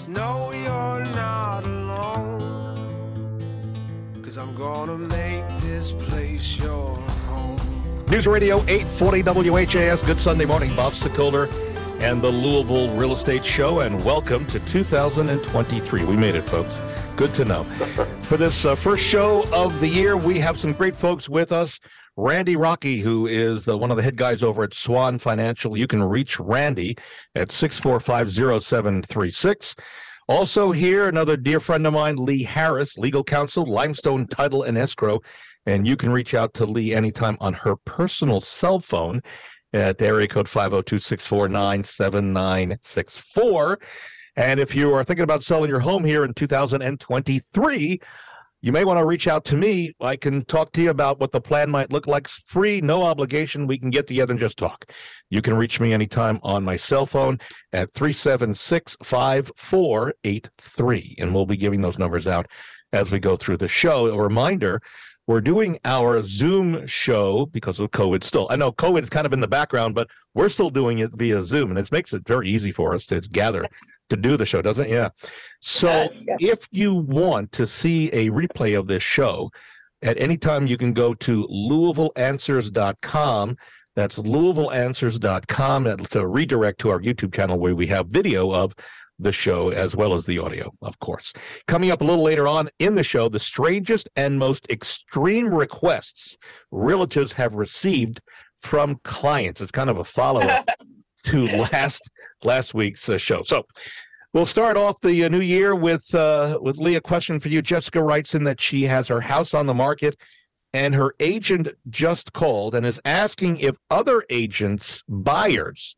Just know you're not alone. Cause I'm gonna make this place your home. News Radio 840 WHAS. Good Sunday morning. Bob Sokoler and the Louisville Real Estate Show, and welcome to 2023. We made it, folks. Good to know. For this uh, first show of the year, we have some great folks with us. Randy Rocky, who is the, one of the head guys over at Swan Financial. You can reach Randy at 6450736. Also, here, another dear friend of mine, Lee Harris, legal counsel, Limestone Title and Escrow. And you can reach out to Lee anytime on her personal cell phone at area code 502 649 7964. And if you are thinking about selling your home here in 2023, you may want to reach out to me. I can talk to you about what the plan might look like. It's free, no obligation. We can get together and just talk. You can reach me anytime on my cell phone at 376 5483. And we'll be giving those numbers out as we go through the show. A reminder we're doing our Zoom show because of COVID still. I know COVID is kind of in the background, but we're still doing it via Zoom, and it makes it very easy for us to gather to do the show, doesn't it? Yeah. So Yes, yes. if you want to see a replay of this show, at any time you can go to LouisvilleAnswers.com. That's LouisvilleAnswers.com. That's a redirect to our YouTube channel where we have video of the show as well as the audio, of course. Coming up a little later on in the show, the strangest and most extreme requests relatives have received from clients. It's kind of a follow up to last last week's uh, show. So we'll start off the uh, new year with uh, with Lee. A question for you. Jessica writes in that she has her house on the market, and her agent just called and is asking if other agents buyers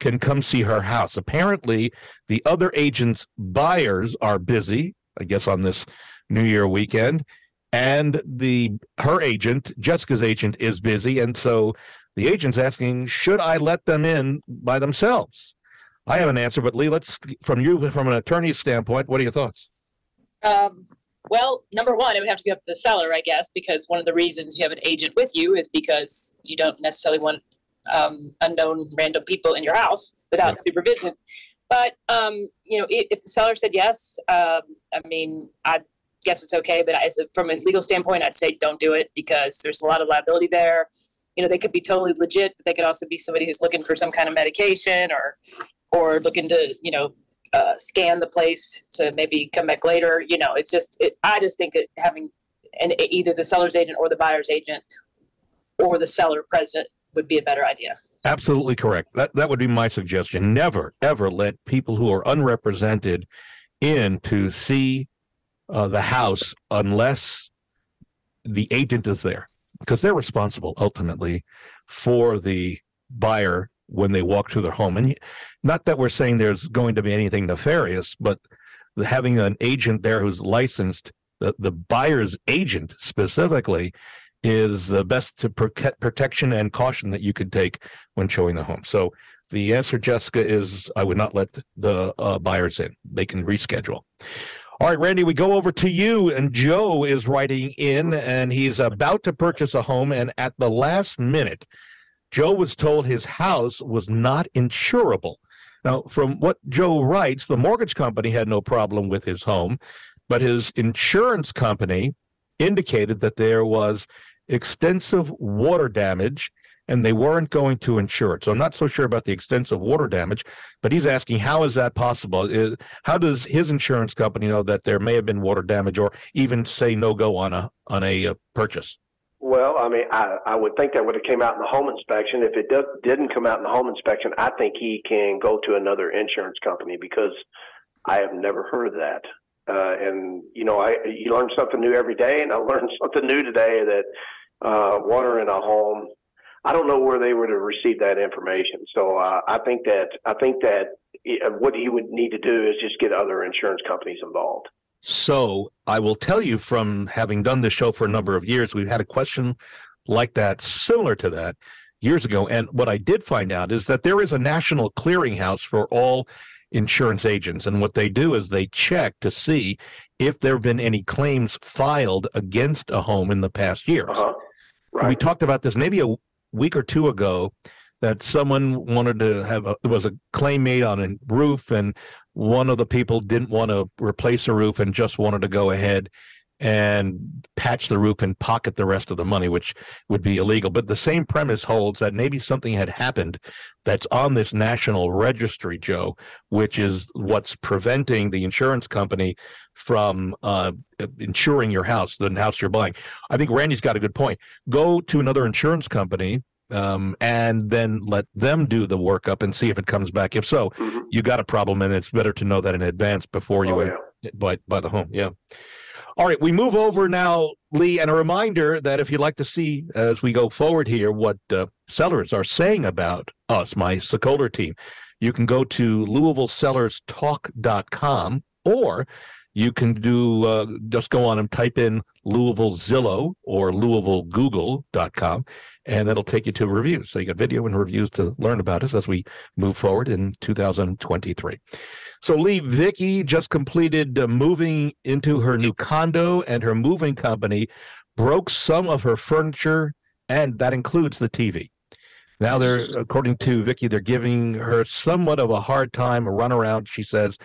can come see her house. Apparently, the other agents buyers are busy. I guess on this New Year weekend, and the her agent, Jessica's agent, is busy, and so the agent's asking, should I let them in by themselves? I have an answer, but Lee, let's from you from an attorney's standpoint, what are your thoughts? Um, well, number one, it would have to be up to the seller, I guess, because one of the reasons you have an agent with you is because you don't necessarily want um, unknown random people in your house without supervision. But um, you know, if, if the seller said yes, um, I mean, I guess it's okay. But as a, from a legal standpoint, I'd say don't do it because there's a lot of liability there. You know, they could be totally legit, but they could also be somebody who's looking for some kind of medication or or looking to you know uh, scan the place to maybe come back later. You know, it's just it, I just think that having an either the seller's agent or the buyer's agent or the seller present would be a better idea. Absolutely correct. That that would be my suggestion. Never ever let people who are unrepresented in to see uh, the house unless the agent is there, because they're responsible ultimately for the buyer when they walk through their home. And not that we're saying there's going to be anything nefarious, but having an agent there who's licensed, the, the buyer's agent specifically, is the best to protect protection and caution that you could take when showing the home. So the answer, Jessica, is I would not let the uh, buyers in. They can reschedule. All right, Randy, we go over to you, and Joe is writing in, and he's about to purchase a home, and at the last minute, Joe was told his house was not insurable. Now, from what Joe writes, the mortgage company had no problem with his home, but his insurance company indicated that there was extensive water damage and they weren't going to insure it. So I'm not so sure about the extensive water damage, but he's asking how is that possible? Is, how does his insurance company know that there may have been water damage or even say no go on a on a uh, purchase? Well, I mean, I, I would think that would have came out in the home inspection. If it didn't come out in the home inspection, I think he can go to another insurance company because I have never heard of that. Uh, and you know, I you learn something new every day, and I learned something new today that uh, water in a home. I don't know where they would have received that information. So uh, I think that I think that what he would need to do is just get other insurance companies involved. So I will tell you from having done this show for a number of years, we've had a question like that, similar to that, years ago. And what I did find out is that there is a national clearinghouse for all insurance agents. And what they do is they check to see if there have been any claims filed against a home in the past years. Uh-huh. We talked about this maybe a week or two ago that someone wanted to have a there was a claim made on a roof and one of the people didn't want to replace a roof and just wanted to go ahead and patch the roof and pocket the rest of the money, which would be illegal. But the same premise holds that maybe something had happened that's on this national registry, Joe, which is what's preventing the insurance company from uh, insuring your house, the house you're buying. I think Randy's got a good point. Go to another insurance company um, and then let them do the workup and see if it comes back. If so, mm-hmm. you got a problem, and it's better to know that in advance before you oh, yeah. buy buy the home. Yeah. All right, we move over now, Lee, and a reminder that if you'd like to see as we go forward here what uh, sellers are saying about us, my Sokoler team, you can go to LouisvilleSellersTalk.com or you can do uh, just go on and type in Louisville Zillow or LouisvilleGoogle.com, and that'll take you to reviews. So you got video and reviews to learn about us as we move forward in 2023. So Lee Vicky just completed uh, moving into her new condo, and her moving company broke some of her furniture, and that includes the TV. Now they're, according to Vicky, they're giving her somewhat of a hard time, a runaround. She says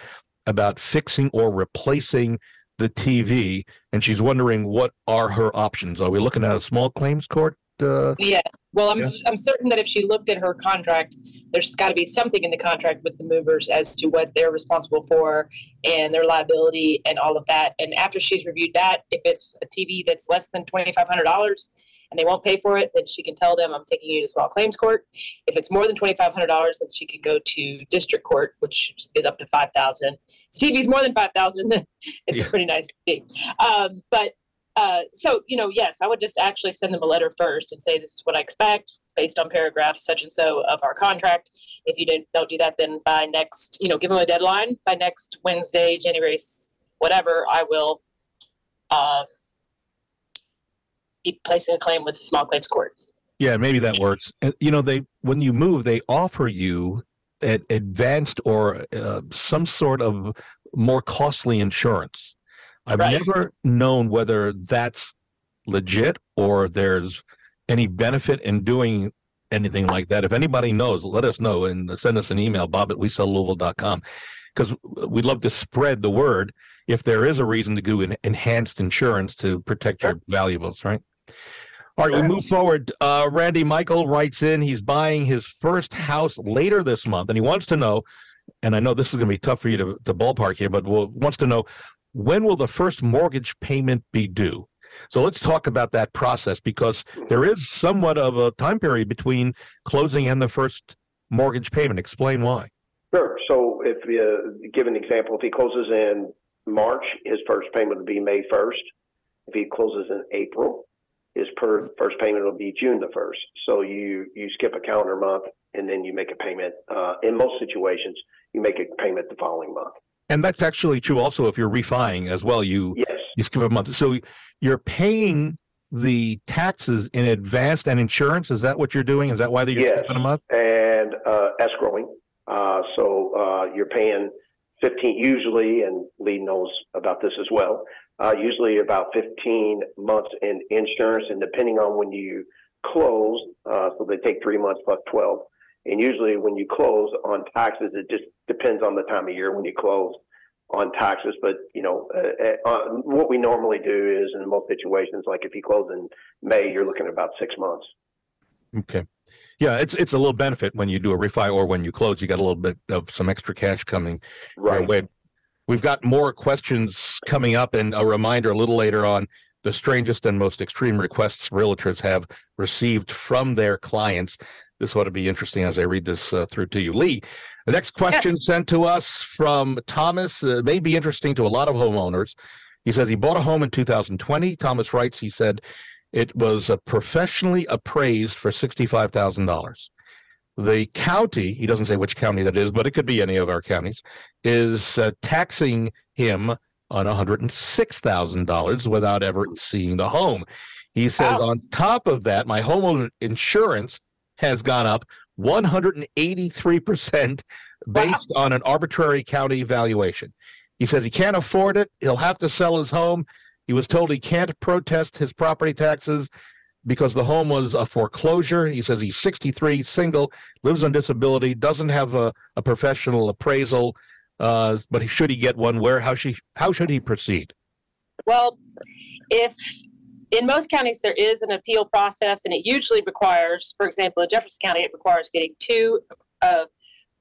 about fixing or replacing the TV, and she's wondering what are her options. Are we looking at a small claims court uh, yes. Well, I'm, yeah. I'm certain that if she looked at her contract, there's got to be something in the contract with the movers as to what they're responsible for and their liability and all of that. And after she's reviewed that, if it's a TV that's less than $2,500 and they won't pay for it, then she can tell them, I'm taking you to small claims court. If it's more than $2,500, then she can go to district court, which is up to 5000 TV's more than 5000 It's yeah. a pretty nice fee. Um, but uh, so you know yes i would just actually send them a letter first and say this is what i expect based on paragraph such and so of our contract. If you don't, don't do that then by next you know give them a deadline. By next wednesday january whatever i will uh, be placing a claim with the small claims court. Yeah maybe that works. You know they when you move they offer you advanced or uh, some sort of more costly insurance I've right. never known whether that's legit or there's any benefit in doing anything like that. If anybody knows, let us know and send us an email, bob at wesellouisville.com, because we'd love to spread the word if there is a reason to do an enhanced insurance to protect your valuables, right? All right, we move forward. Uh, Randy Michael writes in, he's buying his first house later this month, and he wants to know, and I know this is going to be tough for you to, to ballpark here, but we'll, wants to know when will the first mortgage payment be due? So let's talk about that process because there is somewhat of a time period between closing and the first mortgage payment. Explain why. Sure. So if uh, give an example, if he closes in March, his first payment will be May 1st. If he closes in April, his per first payment will be June the 1st. So you you skip a calendar month and then you make a payment. Uh, in most situations, you make a payment the following month. And that's actually true also if you're refining as well. You yes. you skip a month. So you're paying the taxes in advance and insurance. Is that what you're doing? Is that why you're yes. skipping a month? And uh, escrowing. Uh, so uh, you're paying 15 usually, and Lee knows about this as well. Uh, usually about 15 months in insurance, and depending on when you close, uh, so they take three months plus 12. And usually, when you close on taxes, it just depends on the time of year when you close on taxes. But you know, uh, uh, what we normally do is in most situations, like if you close in May, you're looking at about six months. Okay. Yeah, it's it's a little benefit when you do a refi or when you close. You got a little bit of some extra cash coming right. your way. We've got more questions coming up, and a reminder a little later on the strangest and most extreme requests realtors have received from their clients this ought to be interesting as I read this uh, through to you. Lee, the next question yes. sent to us from Thomas uh, may be interesting to a lot of homeowners. He says he bought a home in 2020. Thomas writes, he said it was uh, professionally appraised for $65,000. The county, he doesn't say which county that is, but it could be any of our counties, is uh, taxing him on $106,000 without ever seeing the home. He says, wow. on top of that, my homeowner insurance has gone up 183% based wow. on an arbitrary county valuation. He says he can't afford it. He'll have to sell his home. He was told he can't protest his property taxes because the home was a foreclosure. He says he's 63, single, lives on disability, doesn't have a, a professional appraisal Uh, but should he get one, where how should how should he proceed? Well, if in most counties there is an appeal process, and it usually requires, for example, in Jefferson County, it requires getting two uh,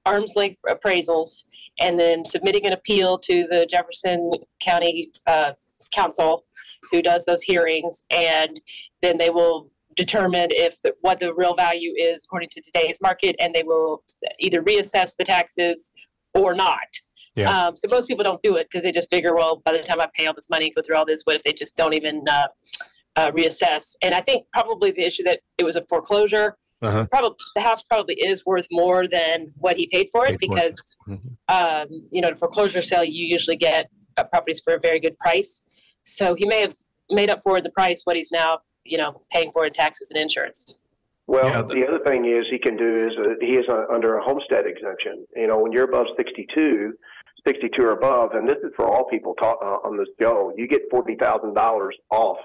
arm's length appraisals and then submitting an appeal to the Jefferson County uh, Council, who does those hearings, and then they will determine if the, what the real value is according to today's market, and they will either reassess the taxes or not. Yeah. Um, so most people don't do it because they just figure, well, by the time I pay all this money, go through all this, what if they just don't even uh, uh, reassess? And I think probably the issue that it was a foreclosure. Uh-huh. Probably the house probably is worth more than what he paid for it Paid for it. because Mhm. um, you know, the foreclosure sale, you usually get uh, properties for a very good price. So he may have made up for the price what he's now, you know, paying for in taxes and insurance. Well, Yeah, the other thing is he can do is uh, he is uh, under a homestead exemption. You know, when you're above 62, 62 or above, and this is for all people talk, uh, on this show, you get forty thousand dollars off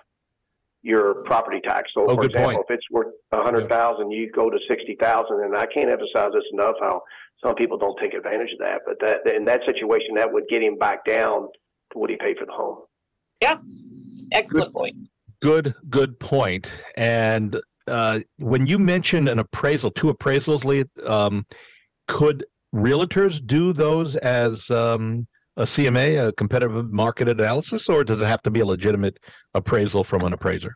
your property tax. So, Oh, for good example, point. if it's worth a hundred thousand, you go to sixty thousand, and I can't emphasize this enough how some people don't take advantage of that. But that in that situation, that would get him back down to what he paid for the home. Yeah, excellent point. Good, good point. And uh, when you mentioned an appraisal, two appraisals, Lee, um, could realtors do those as um, a CMA, a competitive market analysis, or does it have to be a legitimate appraisal from an appraiser?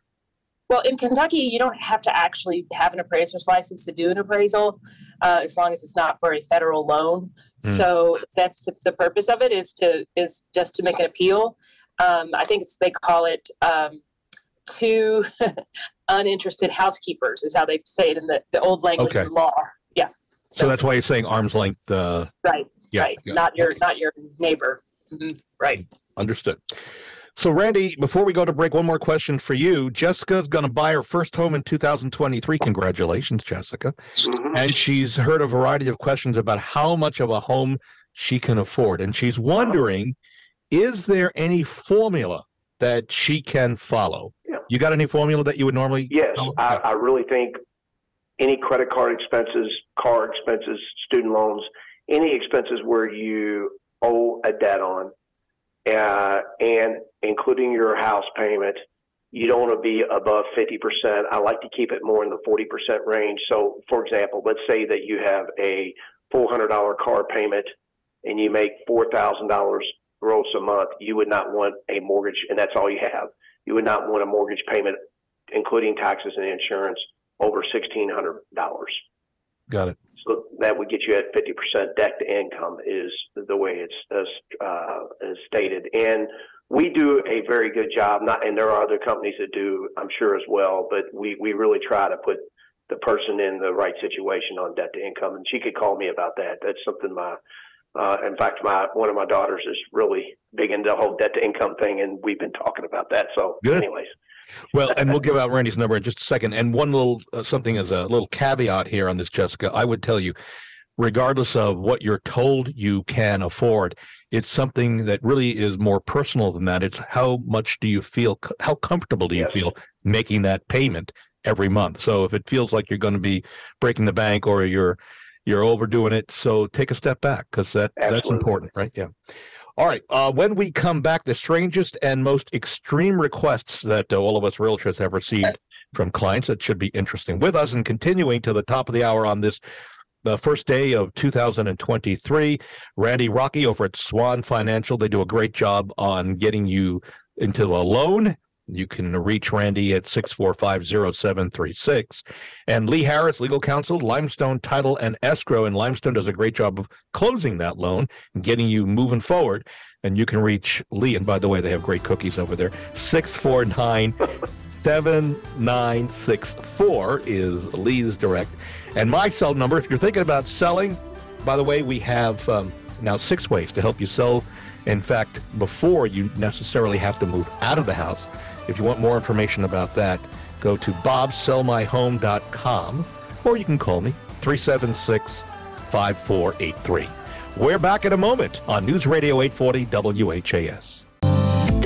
Well, in Kentucky, you don't have to actually have an appraiser's license to do an appraisal, uh, as long as it's not for a federal loan. Hmm. So that's the, the purpose of it is to is just to make an appeal. Um, I think it's they call it um, two uninterested housekeepers is how they say it in the, the old language Okay. of law. Yeah. So that's why you're saying arm's length. Uh, right, yeah, right. yeah. Not your not your neighbor. Mhm, Right. Understood. So, Randy, before we go to break, one more question for you. Jessica's going to buy her first home in 2023. Congratulations, Jessica. Mhm. And she's heard a variety of questions about how much of a home she can afford. And she's wondering is there any formula that she can follow? Yeah. You got any formula that you would normally? Yes. I, I really think any credit card expenses, car expenses, student loans, any expenses where you owe a debt on, uh, and including your house payment, you don't want to be above 50%. I like to keep it more in the 40% range. So, for example, let's say that you have a $400 car payment and you make $4,000 gross a month. You would not want a mortgage, and that's all you have. You would not want a mortgage payment including taxes and insurance, over sixteen hundred dollars. Got it. So that would get you at fifty percent debt to income is the way it's uh, uh, is stated. And we do a very good job. Not, and there are other companies that do, I'm sure as well. But we we really try to put the person in the right situation on debt to income. And she could call me about that. That's something my uh, in fact, my one of my daughters is really big into the whole debt to income thing, and we've been talking about that. So, Good. anyways, Well, and we'll give out Randy's number in just a second. And one little uh, something as a little caveat here on this, Jessica, I would tell you, regardless of what you're told you can afford, it's something that really is more personal than that. It's how much do you feel, how comfortable do you Yes. feel making that payment every month? So if it feels like you're going to be breaking the bank or you're you're overdoing it, so take a step back because that that's important, right? Yeah. All right. Uh, when we come back, the strangest and most extreme requests that uh, all of us realtors have received from clients that should be interesting with us and continuing to the top of the hour on this the first day of 2023 randy rocky over at swan financial they do a great job on getting you into a loan you can reach randy at 6450736 and lee harris legal counsel limestone title and escrow and limestone does a great job of closing that loan and getting you moving forward and you can reach lee and by the way they have great cookies over there 649 7964 is Lee's direct. And my cell number, if you're thinking about selling, by the way, we have um, now six ways to help you sell. In fact, before you necessarily have to move out of the house. If you want more information about that, go to bobsellmyhome.com or you can call me 376 5483. We're back in a moment on News Radio 840 WHAS.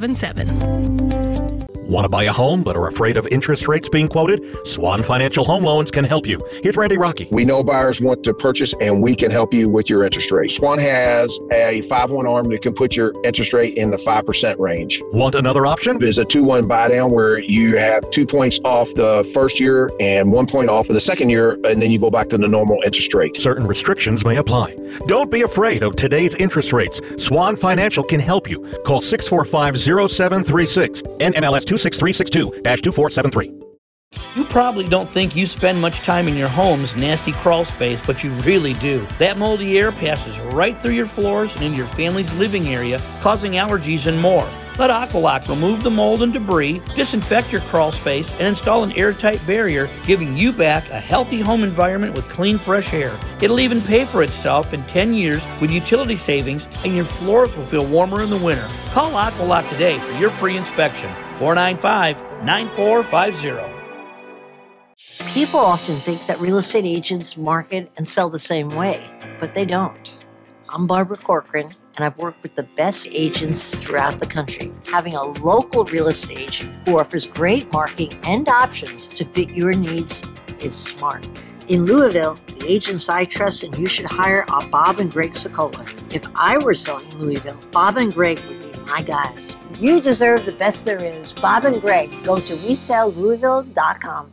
2277. Want to buy a home but are afraid of interest rates being quoted? Swan Financial Home Loans can help you. Here's Randy Rocky. We know buyers want to purchase and we can help you with your interest rate. Swan has a 5 1 arm that can put your interest rate in the 5% range. Want another option? There's a 2 1 buy down where you have two points off the first year and one point off of the second year, and then you go back to the normal interest rate. Certain restrictions may apply. Don't be afraid of today's interest rates. Swan Financial can help you. Call 645 0736 NMLS 2 26362-2473. You probably don't think you spend much time in your home's nasty crawl space, but you really do. That moldy air passes right through your floors and into your family's living area, causing allergies and more. Let Aqualock remove the mold and debris, disinfect your crawl space, and install an airtight barrier, giving you back a healthy home environment with clean, fresh air. It'll even pay for itself in 10 years with utility savings, and your floors will feel warmer in the winter. Call Aqualock today for your free inspection. 495 9450. People often think that real estate agents market and sell the same way, but they don't. I'm Barbara Corcoran and I've worked with the best agents throughout the country. Having a local real estate agent who offers great marketing and options to fit your needs is smart. In Louisville, the agents I trust and you should hire are Bob and Greg Sokoler. If I were selling Louisville, Bob and Greg would be my guys. You deserve the best there is. Bob and Greg, go to WeSellLouisville.com.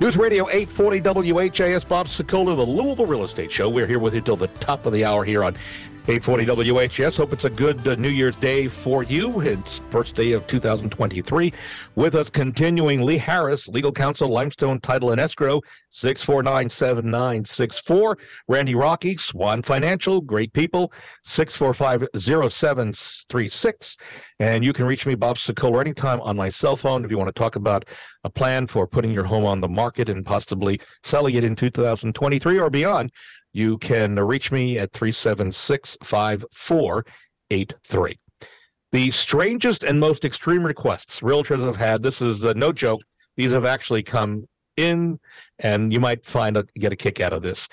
News Radio 840 WHAS, Bob Sokoler, the Louisville Real Estate Show. We're here with you till the top of the hour here on 840 WHS. Hope it's a good uh, New Year's Day for you. It's first day of 2023. With us continuing, Lee Harris, legal counsel, Limestone Title and Escrow, 6497964. Randy Rocky, Swan Financial, great people, 6450736. And you can reach me, Bob Sokoler, anytime on my cell phone if you want to talk about a plan for putting your home on the market and possibly selling it in 2023 or beyond you can reach me at 376 5483. The strangest and most extreme requests realtors have had, this is uh, no joke, these have actually come in, and you might find a, get a kick out of this.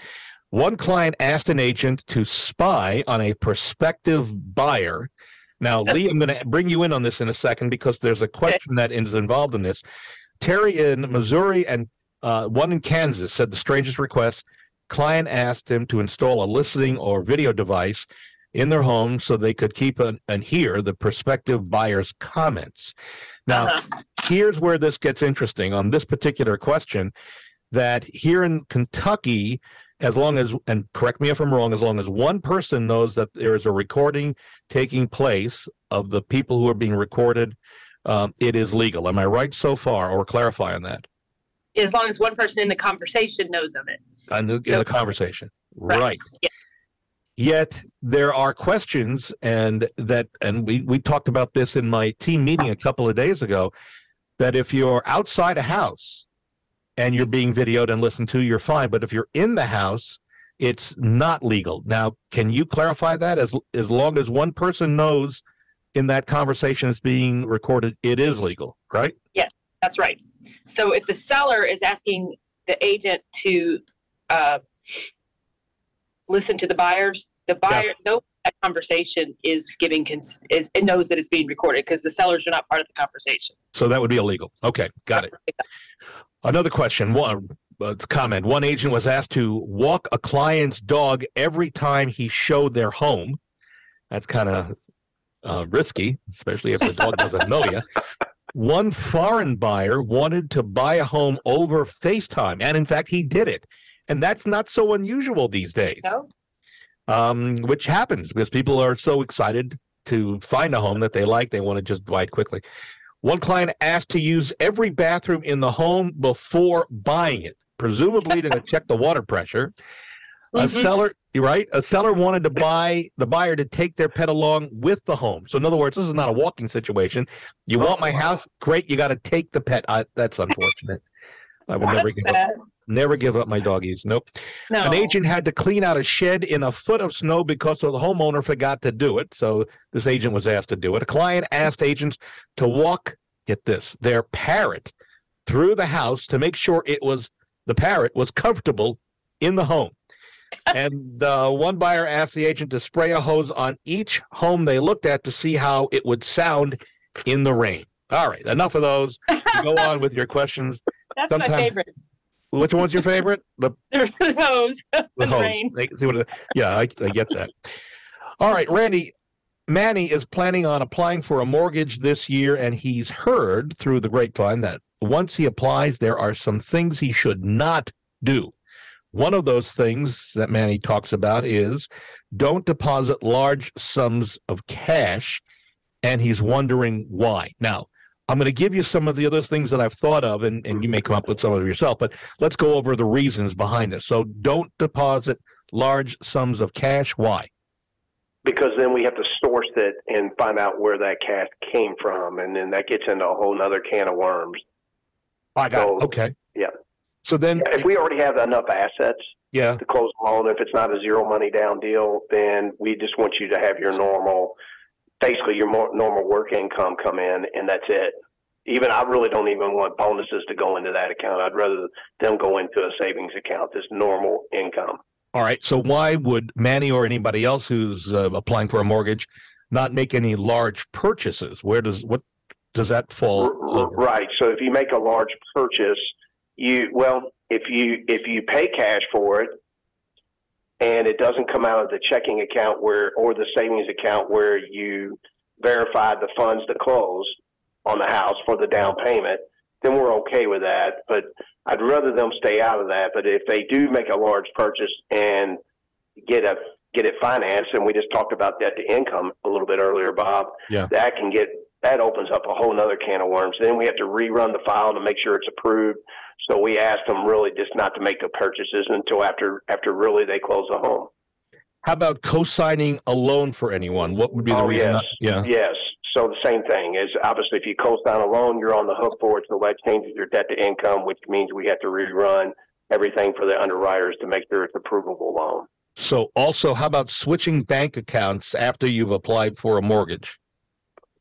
One client asked an agent to spy on a prospective buyer. Now, Lee, I'm going to bring you in on this in a second because there's a question that is involved in this. Terry in Missouri and uh, one in Kansas said the strangest request client asked them to install a listening or video device in their home so they could keep an, and hear the prospective buyer's comments. Now, uh-huh. here's where this gets interesting on this particular question that here in Kentucky, as long as, and correct me if I'm wrong, as long as one person knows that there is a recording taking place of the people who are being recorded, um, it is legal. Am I right so far, or clarify on that? As long as one person in the conversation knows of it in the, so, in the conversation. Right. right. Yeah. Yet there are questions, and that, and we we talked about this in my team meeting a couple of days ago, that if you're outside a house and you're being videoed and listened to, you're fine. But if you're in the house, it's not legal. Now, can you clarify that? As as long as one person knows in that conversation is being recorded, it is legal, right? Yeah, that's right. So if the seller is asking the agent to uh, listen to the buyers. The buyer, yeah. no conversation is giving cons- is it knows that it's being recorded because the sellers are not part of the conversation. So that would be illegal. Okay, got it. Another question. One uh, comment. One agent was asked to walk a client's dog every time he showed their home. That's kind of uh, risky, especially if the dog doesn't know you. One foreign buyer wanted to buy a home over FaceTime, and in fact, he did it and that's not so unusual these days. No. Um, which happens because people are so excited to find a home that they like, they want to just buy it quickly. One client asked to use every bathroom in the home before buying it, presumably to check the water pressure. A Mhm. seller, right? A seller wanted to buy the buyer to take their pet along with the home. So in other words, this is not a walking situation. You want my house? Great. You got to take the pet. I, that's unfortunate. I would never That's give up, sad. Never give up my doggies. Nope. No. An agent had to clean out a shed in a foot of snow because the homeowner forgot to do it. So this agent was asked to do it. A client asked agents to walk, get this, their parrot through the house to make sure it was the parrot was comfortable in the home. and uh, one buyer asked the agent to spray a hose on each home they looked at to see how it would sound in the rain. All right, enough of those. Go on with your questions. That's my favorite. Which one's your favorite? The The hose. the and hose. see what it- yeah, I, I get that. All right, Randy. Manny is planning on applying for a mortgage this year, and he's heard through the grapevine that once he applies, there are some things he should not do. One of those things that Manny talks about is don't deposit large sums of cash, and he's wondering why. Now, I'm going to give you some of the other things that I've thought of, and, and you may come up with some of them yourself, but let's go over the reasons behind this. So don't deposit large sums of cash. Why? because then we have to source it and find out where that cash came from, and then that gets into a whole nother can of worms. I got So- it. Okay. yeah. So then, If we already have enough assets yeah, to close a loan, if it's not a zero money down deal, then we just want you to have your normal, basically your more normal work income come in, and that's it. Even I really don't even want bonuses to go into that account. I'd rather them go into a savings account, just normal income. all right. So why would Manny or anybody else who's uh, applying for a mortgage not make any large purchases? Where does what does that fall? R- Right. So if you make a large purchase, you well, if you if you pay cash for it, and it doesn't come out of the checking account where or the savings account where you verified the funds to close on the house for the down payment, then we're okay with that. But I'd rather them stay out of that. But if they do make a large purchase and get a get it financed, and we just talked about debt to income a little bit earlier, Bob. Yeah. That can get that opens up a whole nother can of worms. Then we have to rerun the file to make sure it's approved. So we asked them really just not to make the purchases until after after really they close the home. How about co-signing a loan for anyone? What would be the Oh, reason? yes. not- yeah. Yes. So the same thing is obviously if you co-sign a loan, you're on the hook for it. So that changes your debt to income, which means we have to rerun everything for the underwriters to make sure it's approvable loan. So also, how about switching bank accounts after you've applied for a mortgage?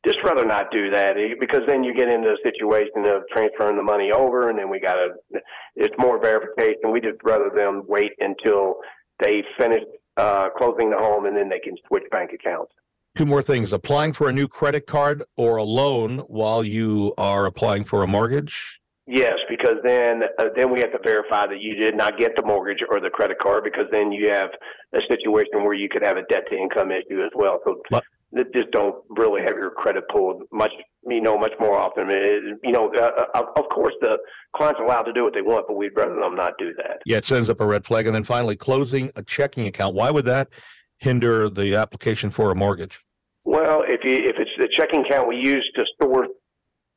Just rather not do that eh, because then you get into a situation of transferring the money over, and then we got to. It's more verification. We just rather them wait until they finish uh, closing the home, and then they can switch bank accounts. Two more things: applying for a new credit card or a loan while you are applying for a mortgage. Yes, because then uh, then we have to verify that you did not get the mortgage or the credit card, because then you have a situation where you could have a debt to income issue as well. So What? Th- just don't really have your credit pulled much, you know, much more often. It- you know, uh, uh, of course the client's allowed to do what they want, but we'd rather them not do that. Yeah, it sends up a red flag. And then finally, closing a checking account. Why would that hinder the application for a mortgage? Well, if you if it's the checking account we use to store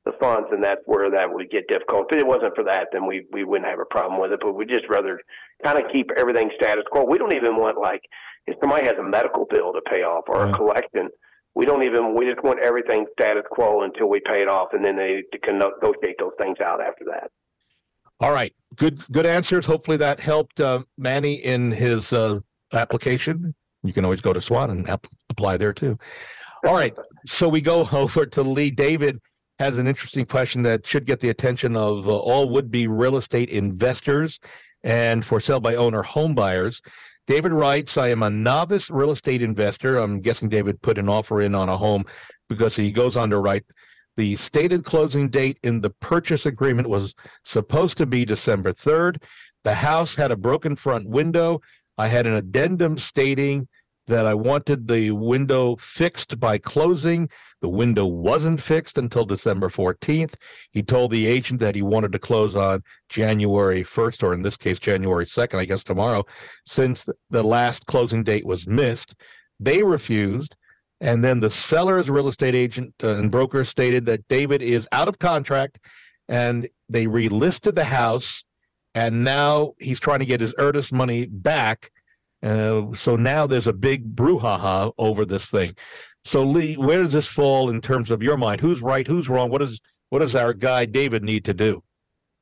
the funds, and that's where that would get difficult. If it wasn't for that, then we we wouldn't have a problem with it. But we'd just rather kind of keep everything status quo. We don't even want like if somebody has a medical bill to pay off or Right. a collection. We don't even. We just want everything status quo until we pay it off, and then they can negotiate those things out after that. All right, good good answers. Hopefully that helped uh, Manny in his uh, application. You can always go to Swan and app- apply there too. All right, so we go over to Lee. David has an interesting question that should get the attention of uh, all would-be real estate investors and for sale by owner home buyers. David writes, I am a novice real estate investor. I'm guessing David put an offer in on a home because he goes on to write the stated closing date in the purchase agreement was supposed to be December 3rd. The house had a broken front window. I had an addendum stating that I wanted the window fixed by closing. The window wasn't fixed until December 14th. He told the agent that he wanted to close on January 1st, or in this case, January 2nd, I guess tomorrow, since the last closing date was missed. They refused. And then the seller's real estate agent uh, and broker stated that David is out of contract and they relisted the house. And now he's trying to get his earnest money back. Uh, so now there's a big brouhaha over this thing. So Lee, where does this fall in terms of your mind? Who's right? Who's wrong? What does what does our guy David need to do?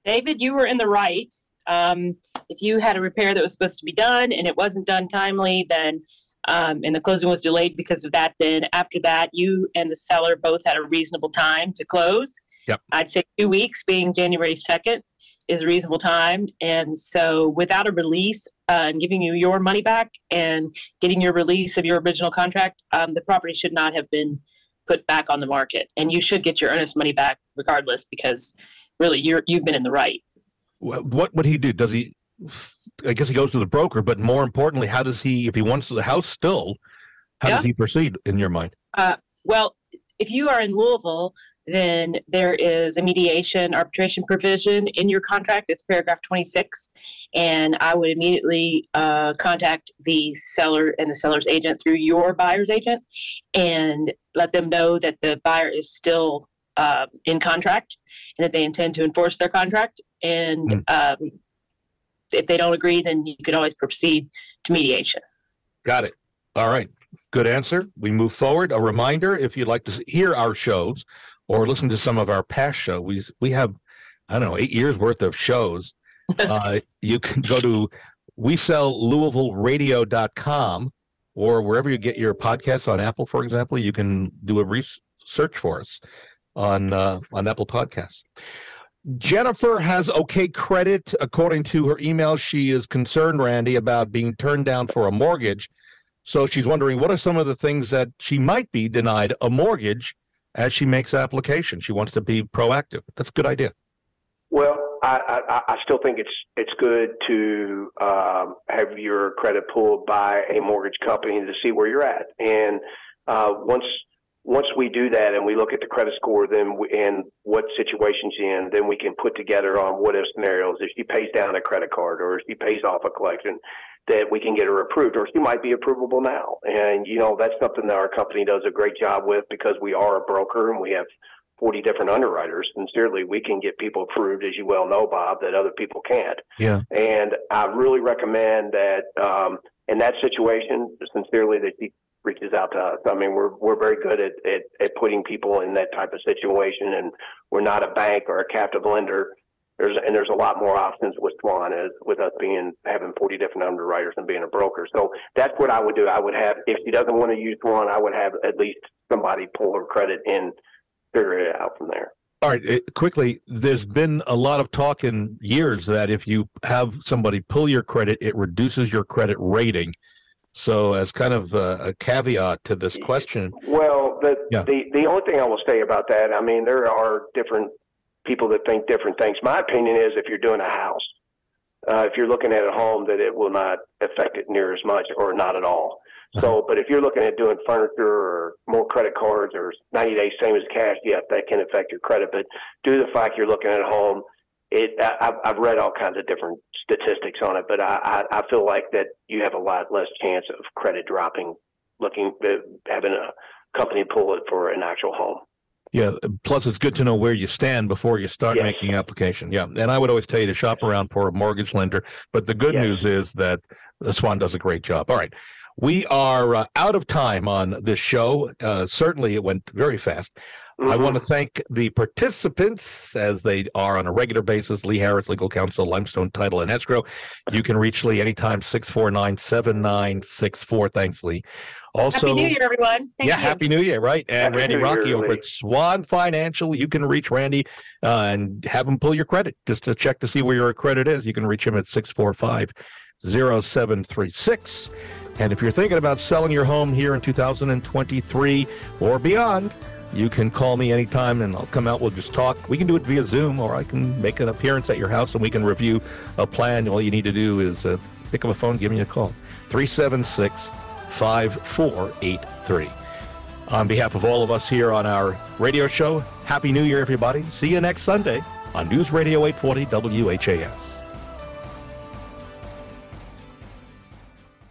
David, you were in the right. Um, if you had a repair that was supposed to be done and it wasn't done timely, then um, and the closing was delayed because of that, then after that, you and the seller both had a reasonable time to close. Yep. I'd say two weeks, being January 2nd, is a reasonable time. And so, without a release uh, and giving you your money back and getting your release of your original contract, um, the property should not have been put back on the market. And you should get your earnest money back regardless, because really, you're you've been in the right. What would he do? Does he? I guess he goes to the broker, but more importantly, how does he? If he wants the house still, how does he proceed? In your mind? Well, if you are in Louisville, then there is a mediation arbitration provision in your contract. It's paragraph 26. And I would immediately uh, contact the seller and the seller's agent through your buyer's agent and let them know that the buyer is still uh, in contract and that they intend to enforce their contract. And um, if they don't agree, then you could always proceed to mediation. Got it. All right. Good answer. We move forward. A reminder: if you'd like to hear our shows or listen to some of our past shows, we we have I don't know eight years worth of shows. Uh, you can go to we sell louisvilleradio.com or wherever you get your podcasts on Apple, for example. You can do a research for us on uh, on Apple Podcasts. Jennifer has okay credit. According to her email, she is concerned, Randy, about being turned down for a mortgage. So she's wondering what are some of the things that she might be denied a mortgage as she makes application. She wants to be proactive. That's a good idea. Well, I, I, I still think it's it's good to um, have your credit pulled by a mortgage company to see where you're at. And uh, once once we do that and we look at the credit score, then we, and what situations in, then we can put together on what if scenarios. If she pays down a credit card or if she pays off a collection, that we can get her approved, or she might be approvable now. And you know that's something that our company does a great job with because we are a broker and we have 40 different underwriters. Sincerely, we can get people approved, as you well know, Bob, that other people can't. Yeah. And I really recommend that um, in that situation, sincerely, that he reaches out to us. I mean, we're we're very good at, at, at putting people in that type of situation, and we're not a bank or a captive lender. There's and there's a lot more options with Swan as with us being having 40 different underwriters and being a broker. So that's what I would do. I would have if she doesn't want to use Swan, I would have at least somebody pull her credit and figure it out from there. All right, uh, quickly, there's been a lot of talk in years that if you have somebody pull your credit, it reduces your credit rating. So, as kind of a, a caveat to this question, Well, the, Yeah. the the only thing I will say about that, I mean, there are different people that think different things. My opinion is if you're doing a house, uh, if you're looking at a home, that it will not affect it near as much or not at all. So, but if you're looking at doing furniture or more credit cards or 90 days same as cash, yes, that can affect your credit. But due to the fact you're looking at a home, it I, I've- I've read all kinds of different statistics on it, but I, I, I feel like that you have a lot less chance of credit dropping looking uh, having a company pull it for an actual home. Yeah. Plus, it's good to know where you stand before you start Yes. making application. Yeah, and I would always tell you to shop around for a mortgage lender. But the good Yes. news is that Swan does a great job. All right, we are uh, out of time on this show. Uh, certainly, it went very fast. I Mhm. want to thank the participants as they are on a regular basis. Lee Harris, Legal Counsel, Limestone Title and Escrow. You can reach Lee anytime, 649 7964. Thanks, Lee. Also, Happy New Year, everyone. Thank yeah, you. Happy New Year, right? And Happy Randy New Year, Rocky over Lee. at Swan Financial. You can reach Randy uh, and have him pull your credit just to check to see where your credit is. You can reach him at 645 0736. And if you're thinking about selling your home here in 2023 or beyond, you can call me anytime and I'll come out. We'll just talk. We can do it via Zoom or I can make an appearance at your house and we can review a plan. All you need to do is uh, pick up a phone, give me a call. 376 5483. On behalf of all of us here on our radio show, Happy New Year, everybody. See you next Sunday on News Radio 840 WHAS.